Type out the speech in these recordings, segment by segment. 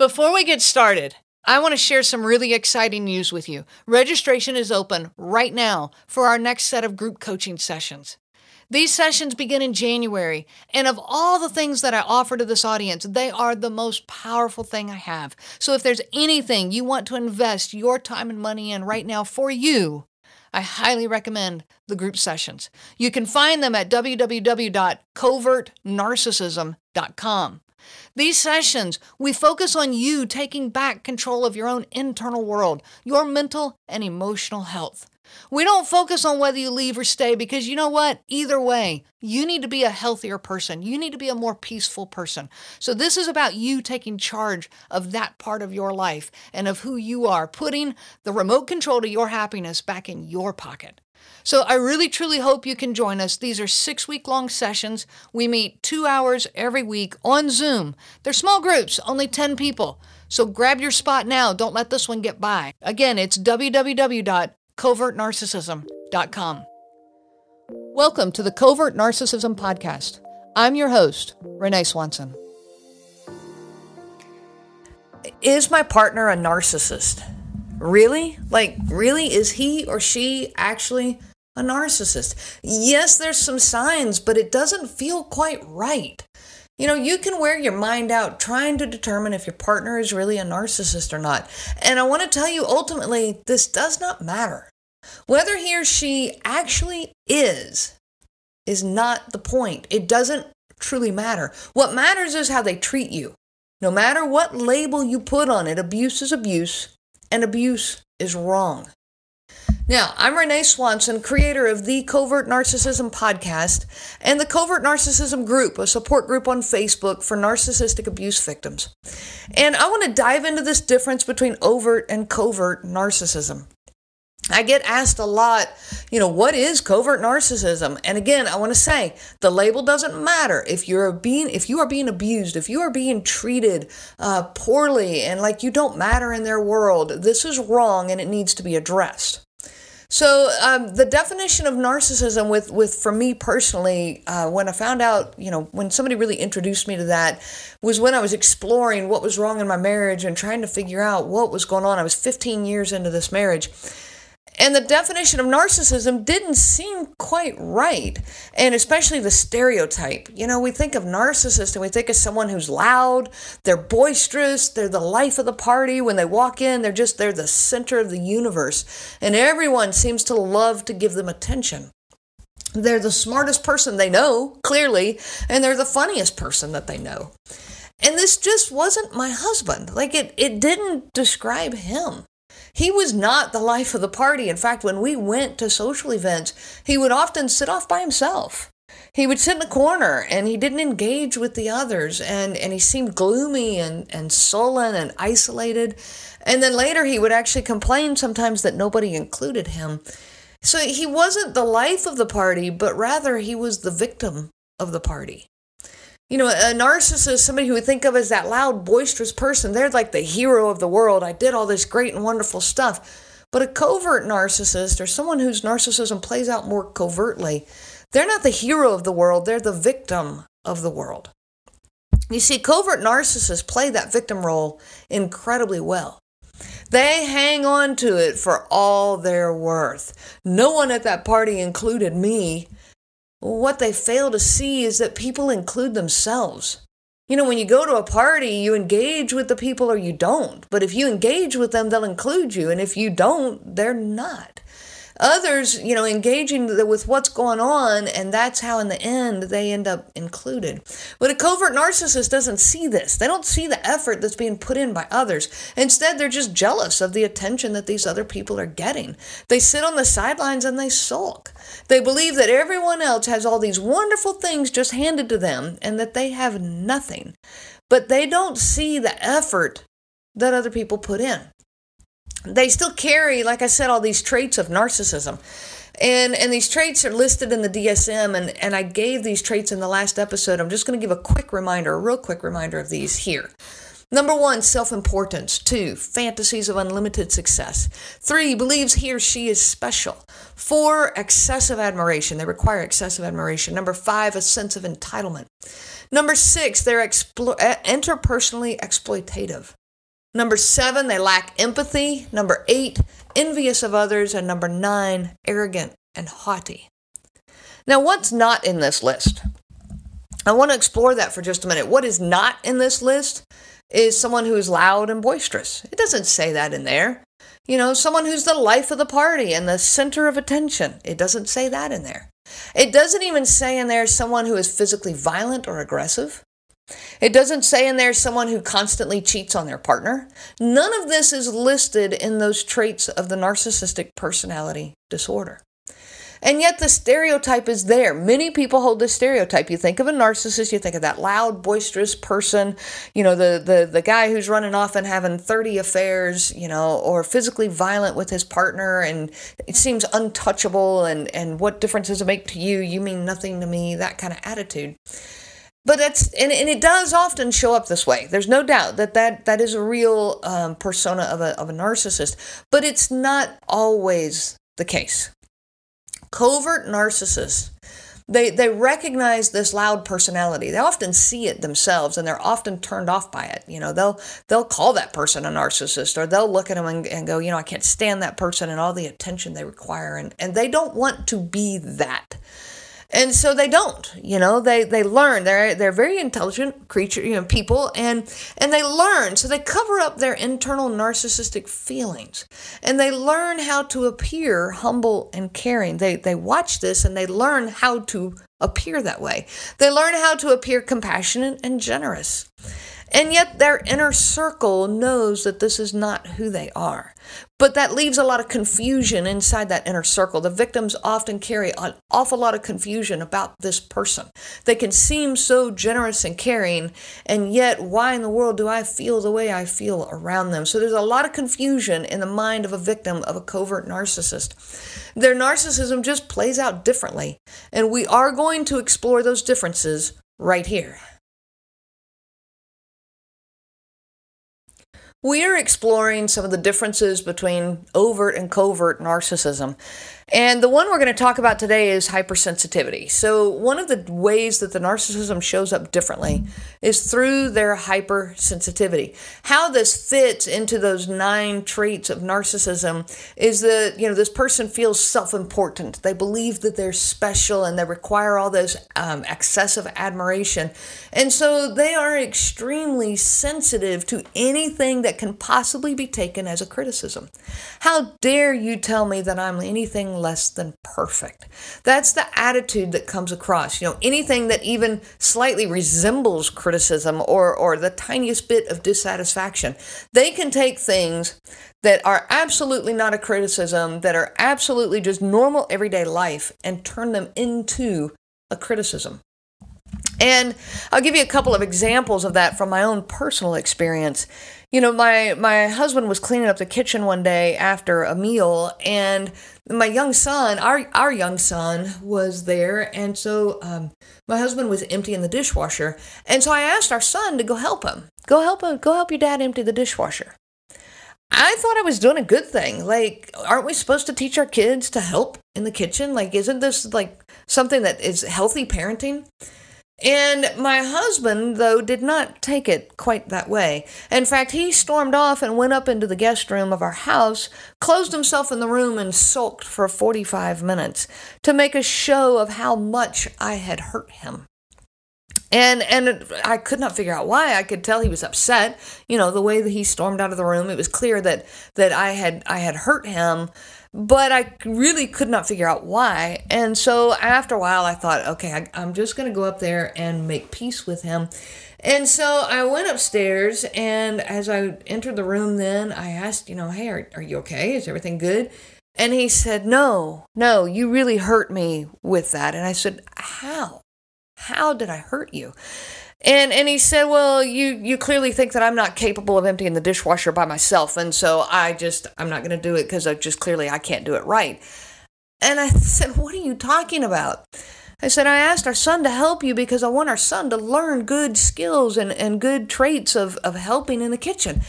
Before we get started, I want to share some really exciting news with you. Registration is open right now for our next set of group coaching sessions. These sessions begin in January, and of all the things that I offer to this audience, they are the most powerful thing I have. So if there's anything you want to invest your time and money in right now for you, I highly recommend the group sessions. You can find them at www.covertnarcissism.com. These sessions, we focus on you taking back control of your own internal world, your mental and emotional health. We don't focus on whether you leave or stay because you know what? Either way, you need to be a healthier person. You need to be a more peaceful person. So, this is about you taking charge of that part of your life and of who you are, putting the remote control to your happiness back in your pocket. So I really truly hope you can join us. These are six week long sessions. We meet two hours every week on Zoom. They're small groups, only 10 people. So grab your spot now. Don't let this one get by. Again, it's www.covertnarcissism.com. Welcome to the Covert Narcissism Podcast. I'm your host, Renee Swanson. Is my partner a narcissist? Really? Like, really? Is he or she actually a narcissist? Yes, there's some signs, but it doesn't feel quite right. You know, you can wear your mind out trying to determine if your partner is really a narcissist or not. And I want to tell you ultimately, this does not matter. Whether he or she actually is, is not the point. It doesn't truly matter. What matters is how they treat you. No matter what label you put on it, abuse is abuse, and abuse is wrong. Now, I'm Renee Swanson, creator of the Covert Narcissism podcast and the Covert Narcissism Group, a support group on Facebook for narcissistic abuse victims. And I want to dive into this difference between overt and covert narcissism. I get asked a lot, you know, what is covert narcissism? And again, I want to say the label doesn't matter. If you're being, if you are being abused, if you are being treated uh, poorly and like you don't matter in their world, this is wrong and it needs to be addressed. So um, the definition of narcissism, with with for me personally, uh, when I found out, you know, when somebody really introduced me to that, was when I was exploring what was wrong in my marriage and trying to figure out what was going on. I was 15 years into this marriage and the definition of narcissism didn't seem quite right. And especially the stereotype. You know, we think of narcissist and we think of someone who's loud, they're boisterous, they're the life of the party. When they walk in, they're just, they're the center of the universe. And everyone seems to love to give them attention. They're the smartest person they know, clearly, and they're the funniest person that they know. And this just wasn't my husband. Like it, it didn't describe him. He was not the life of the party. In fact, when we went to social events, he would often sit off by himself. He would sit in a corner and he didn't engage with the others and, and he seemed gloomy and, and sullen and isolated. And then later he would actually complain sometimes that nobody included him. So he wasn't the life of the party, but rather he was the victim of the party. You know, a narcissist, somebody who we think of as that loud, boisterous person, they're like the hero of the world. I did all this great and wonderful stuff. But a covert narcissist, or someone whose narcissism plays out more covertly, they're not the hero of the world, they're the victim of the world. You see, covert narcissists play that victim role incredibly well. They hang on to it for all they're worth. No one at that party included me what they fail to see is that people include themselves. You know, when you go to a party, you engage with the people or you don't. But if you engage with them, they'll include you. And if you don't, they're not others, you know, engaging with what's going on, and that's how in the end they end up included. But a covert narcissist doesn't see this. They don't see the effort that's being put in by others. Instead, they're just jealous of the attention that these other people are getting. They sit on the sidelines and they sulk. They believe that everyone else has all these wonderful things just handed to them and that they have nothing. But they don't see the effort that other people put in they still carry, like I said, all these traits of narcissism. And, and these traits are listed in the DSM, and, and I gave these traits in the last episode. I'm just going to give a quick reminder, a real quick reminder of these here. Number one, self importance. Two, fantasies of unlimited success. Three, believes he or she is special. Four, excessive admiration. They require excessive admiration. Number five, a sense of entitlement. Number six, they're explo- eh, interpersonally exploitative. Number seven, they lack empathy. Number eight, envious of others. And number nine, arrogant and haughty. Now, what's not in this list? I want to explore that for just a minute. What is not in this list is someone who is loud and boisterous. It doesn't say that in there. You know, someone who's the life of the party and the center of attention. It doesn't say that in there. It doesn't even say in there someone who is physically violent or aggressive. It doesn't say in there someone who constantly cheats on their partner. None of this is listed in those traits of the narcissistic personality disorder. And yet the stereotype is there. Many people hold this stereotype. You think of a narcissist, you think of that loud, boisterous person, you know, the, the, the guy who's running off and having 30 affairs, you know, or physically violent with his partner and it seems untouchable and, and what difference does it make to you? You mean nothing to me, that kind of attitude. But that's and, and it does often show up this way. There's no doubt that that, that is a real um, persona of a, of a narcissist, but it's not always the case. Covert narcissists they they recognize this loud personality. They often see it themselves and they're often turned off by it. You know they'll they'll call that person a narcissist or they'll look at them and, and go you know i can't stand that person and all the attention they require. And and they don't want to be that and so they don't you know they they learn. They're they're very intelligent creature you know people and and they learn. So they cover up their internal narcissistic feelings and they learn how to appear humble and caring. They they watch this and they learn how to appear that way. They learn how to appear compassionate and generous and yet their inner circle knows that this is not who they are. But that leaves a lot of confusion inside that inner circle. The victims often carry an awful lot of confusion about this person. They can seem so generous and caring, and yet, why in the world do I feel the way I feel around them? So there's a lot of confusion in the mind of a victim of a covert narcissist. Their narcissism just plays out differently, and we are going to explore those differences right here. We are exploring some of the differences between overt and covert narcissism. And the one we're going to talk about today is hypersensitivity. So, one of the ways that the narcissism shows up differently is through their hypersensitivity. How this fits into those nine traits of narcissism is that, you know, this person feels self important. They believe that they're special and they require all those um, excessive admiration. And so they are extremely sensitive to anything that can possibly be taken as a criticism. How dare you tell me that I'm anything less than perfect. That's the attitude that comes across. You know, anything that even slightly resembles criticism or, or the tiniest bit of dissatisfaction, they can take things that are absolutely not a criticism, that are absolutely just normal everyday life, and turn them into a criticism. And I'll give you a couple of examples of that from my own personal experience. You know, my my husband was cleaning up the kitchen one day after a meal, and my young son, our our young son, was there, and so um, my husband was emptying the dishwasher, and so I asked our son to go help him. Go help him. Go help your dad empty the dishwasher. I thought I was doing a good thing. Like, aren't we supposed to teach our kids to help in the kitchen? Like, isn't this like something that is healthy parenting? And my husband, though, did not take it quite that way. In fact, he stormed off and went up into the guest room of our house, closed himself in the room, and sulked for 45 minutes to make a show of how much I had hurt him. And and I could not figure out why. I could tell he was upset. You know, the way that he stormed out of the room, it was clear that that I had I had hurt him but I really could not figure out why. And so after a while, I thought, okay, I, am just going to go up there and make peace with him. And so I went upstairs, and as I entered the room, then I asked, you know, hey, are, are you okay? Is everything good? And he said, no, no, you really hurt me with that. And I said, how? How did I hurt you? And and he said, "Well, you you clearly think that I'm not capable of emptying the dishwasher by myself, and so I just I'm not going to do it because I just clearly I can't do it right." And I said, "What are you talking about?" I said, I asked our son to help you because I want our son to learn good skills and, and good traits of, of helping in the kitchen.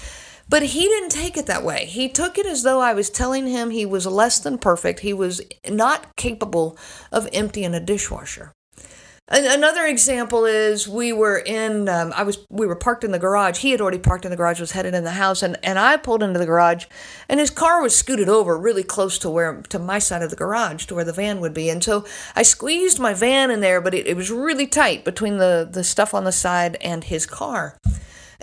But he didn't take it that way. He took it as though I was telling him he was less than perfect. He was not capable of emptying a dishwasher. Another example is we were in um, I was we were parked in the garage. He had already parked in the garage, was headed in the house, and, and I pulled into the garage, and his car was scooted over really close to where to my side of the garage to where the van would be, and so I squeezed my van in there, but it, it was really tight between the the stuff on the side and his car.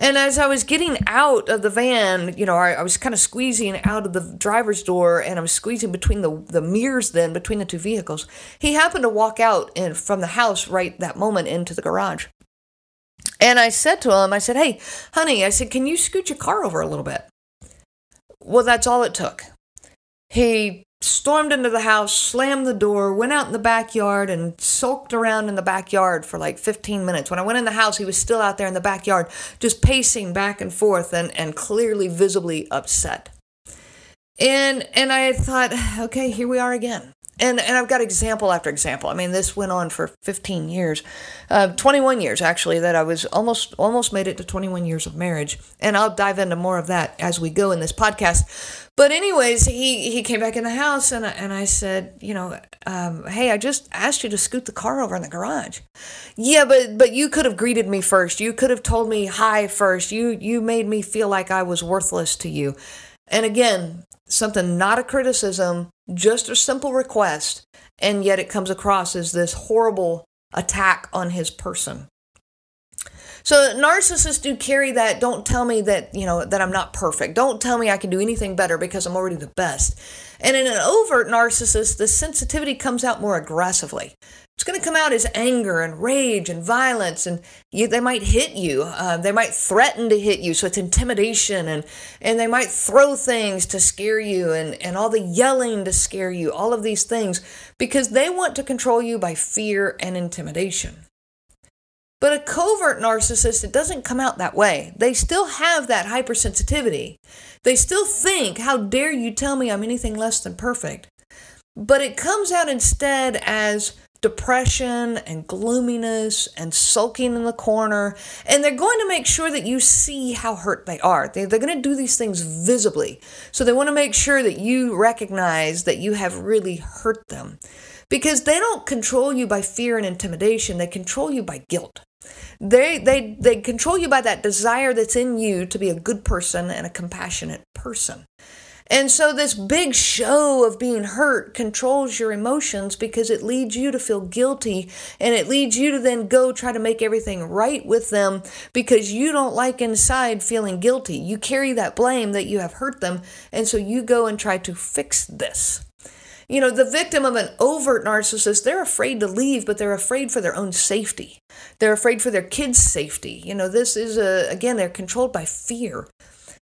And as I was getting out of the van, you know, I, I was kind of squeezing out of the driver's door and I was squeezing between the, the mirrors then, between the two vehicles. He happened to walk out in, from the house right that moment into the garage. And I said to him, I said, hey, honey, I said, can you scoot your car over a little bit? Well, that's all it took. He stormed into the house, slammed the door, went out in the backyard, and sulked around in the backyard for like 15 minutes. When I went in the house, he was still out there in the backyard, just pacing back and forth and, and clearly visibly upset. And and I had thought, okay, here we are again and and I've got example after example. I mean, this went on for 15 years, uh, 21 years actually. That I was almost almost made it to 21 years of marriage, and I'll dive into more of that as we go in this podcast. But anyways, he he came back in the house, and I, and I said, you know, um, hey, I just asked you to scoot the car over in the garage. Yeah, but but you could have greeted me first. You could have told me hi first. You you made me feel like I was worthless to you. And again, something not a criticism, just a simple request, and yet it comes across as this horrible attack on his person. So narcissists do carry that don't tell me that, you know, that I'm not perfect. Don't tell me I can do anything better because I'm already the best. And in an overt narcissist, the sensitivity comes out more aggressively. It's going to come out as anger and rage and violence, and you, they might hit you. Uh, they might threaten to hit you, so it's intimidation, and and they might throw things to scare you, and and all the yelling to scare you. All of these things because they want to control you by fear and intimidation. But a covert narcissist, it doesn't come out that way. They still have that hypersensitivity. They still think, how dare you tell me I'm anything less than perfect? But it comes out instead as depression and gloominess and sulking in the corner. And they're going to make sure that you see how hurt they are. They, they're going to do these things visibly. So they want to make sure that you recognize that you have really hurt them. Because they don't control you by fear and intimidation, they control you by guilt. They, they, they control you by that desire that's in you to be a good person and a compassionate person. And so, this big show of being hurt controls your emotions because it leads you to feel guilty and it leads you to then go try to make everything right with them because you don't like inside feeling guilty. You carry that blame that you have hurt them, and so you go and try to fix this. You know, the victim of an overt narcissist, they're afraid to leave, but they're afraid for their own safety. They're afraid for their kids' safety. You know, this is a, again, they're controlled by fear.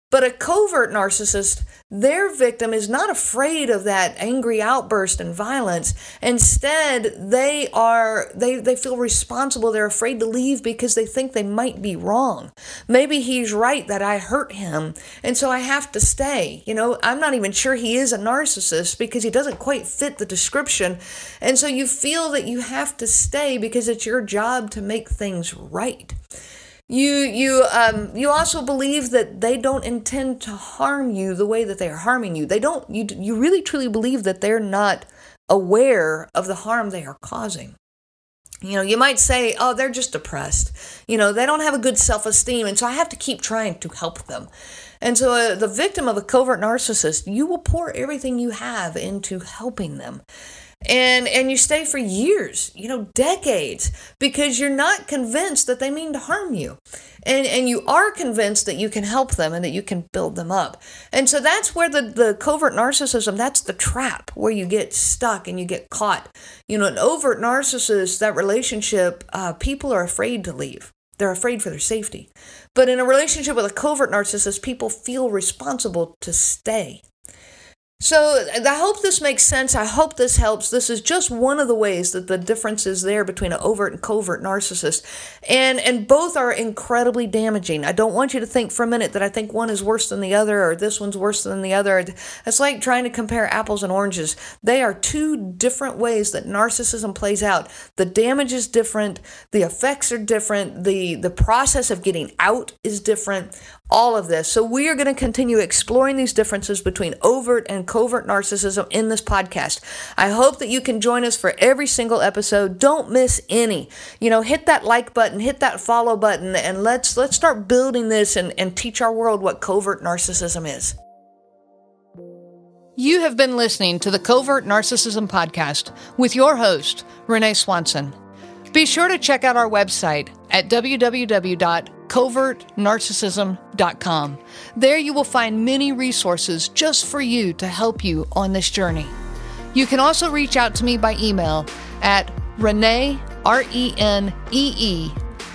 But a covert narcissist, their victim is not afraid of that angry outburst and violence. Instead, they are they, they feel responsible. They're afraid to leave because they think they might be wrong. Maybe he's right that I hurt him, and so I have to stay. You know, I'm not even sure he is a narcissist because he doesn't quite fit the description. And so you feel that you have to stay because it's your job to make things right. You you um you also believe that they don't intend to harm you the way that they are harming you. They don't you you really truly believe that they're not aware of the harm they are causing. You know, you might say, "Oh, they're just depressed." You know, they don't have a good self-esteem, and so I have to keep trying to help them. And so, uh, the victim of a covert narcissist, you will pour everything you have into helping them and and you stay for years you know decades because you're not convinced that they mean to harm you. And and you are convinced that you can help them and that you can build them up. And so that's where the the covert narcissism that's the trap where you get stuck and you get caught. You know an overt narcissist that relationship uh, people are afraid to leave. They're afraid for their safety. But in a relationship with a covert narcissist people feel responsible to stay so I hope this makes sense. I hope this helps. This is just one of the ways that the difference is there between an overt and covert narcissist. And and both are incredibly damaging. I don't want you to think for a minute that I think one is worse than the other or this one's worse than the other. It's like trying to compare apples and oranges. They are two different ways that narcissism plays out. The damage is different, the effects are different, the the process of getting out is different. All of this. So, we are going to continue exploring these differences between overt and covert narcissism in this podcast. I hope that you can join us for every single episode. Don't miss any. You know, hit that like button, hit that follow button, and let's let's start building this and, and teach our world what covert narcissism is. You have been listening to the Covert Narcissism Podcast with your host, Renee Swanson. Be sure to check out our website at www.covertnarcissism.com. There you will find many resources just for you to help you on this journey. You can also reach out to me by email at Renee, R E N E E,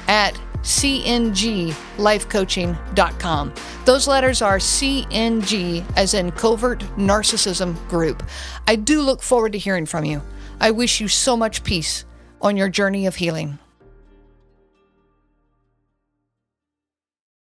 at cnglifecoaching.com. Those letters are CNG, as in Covert Narcissism Group. I do look forward to hearing from you. I wish you so much peace on your journey of healing.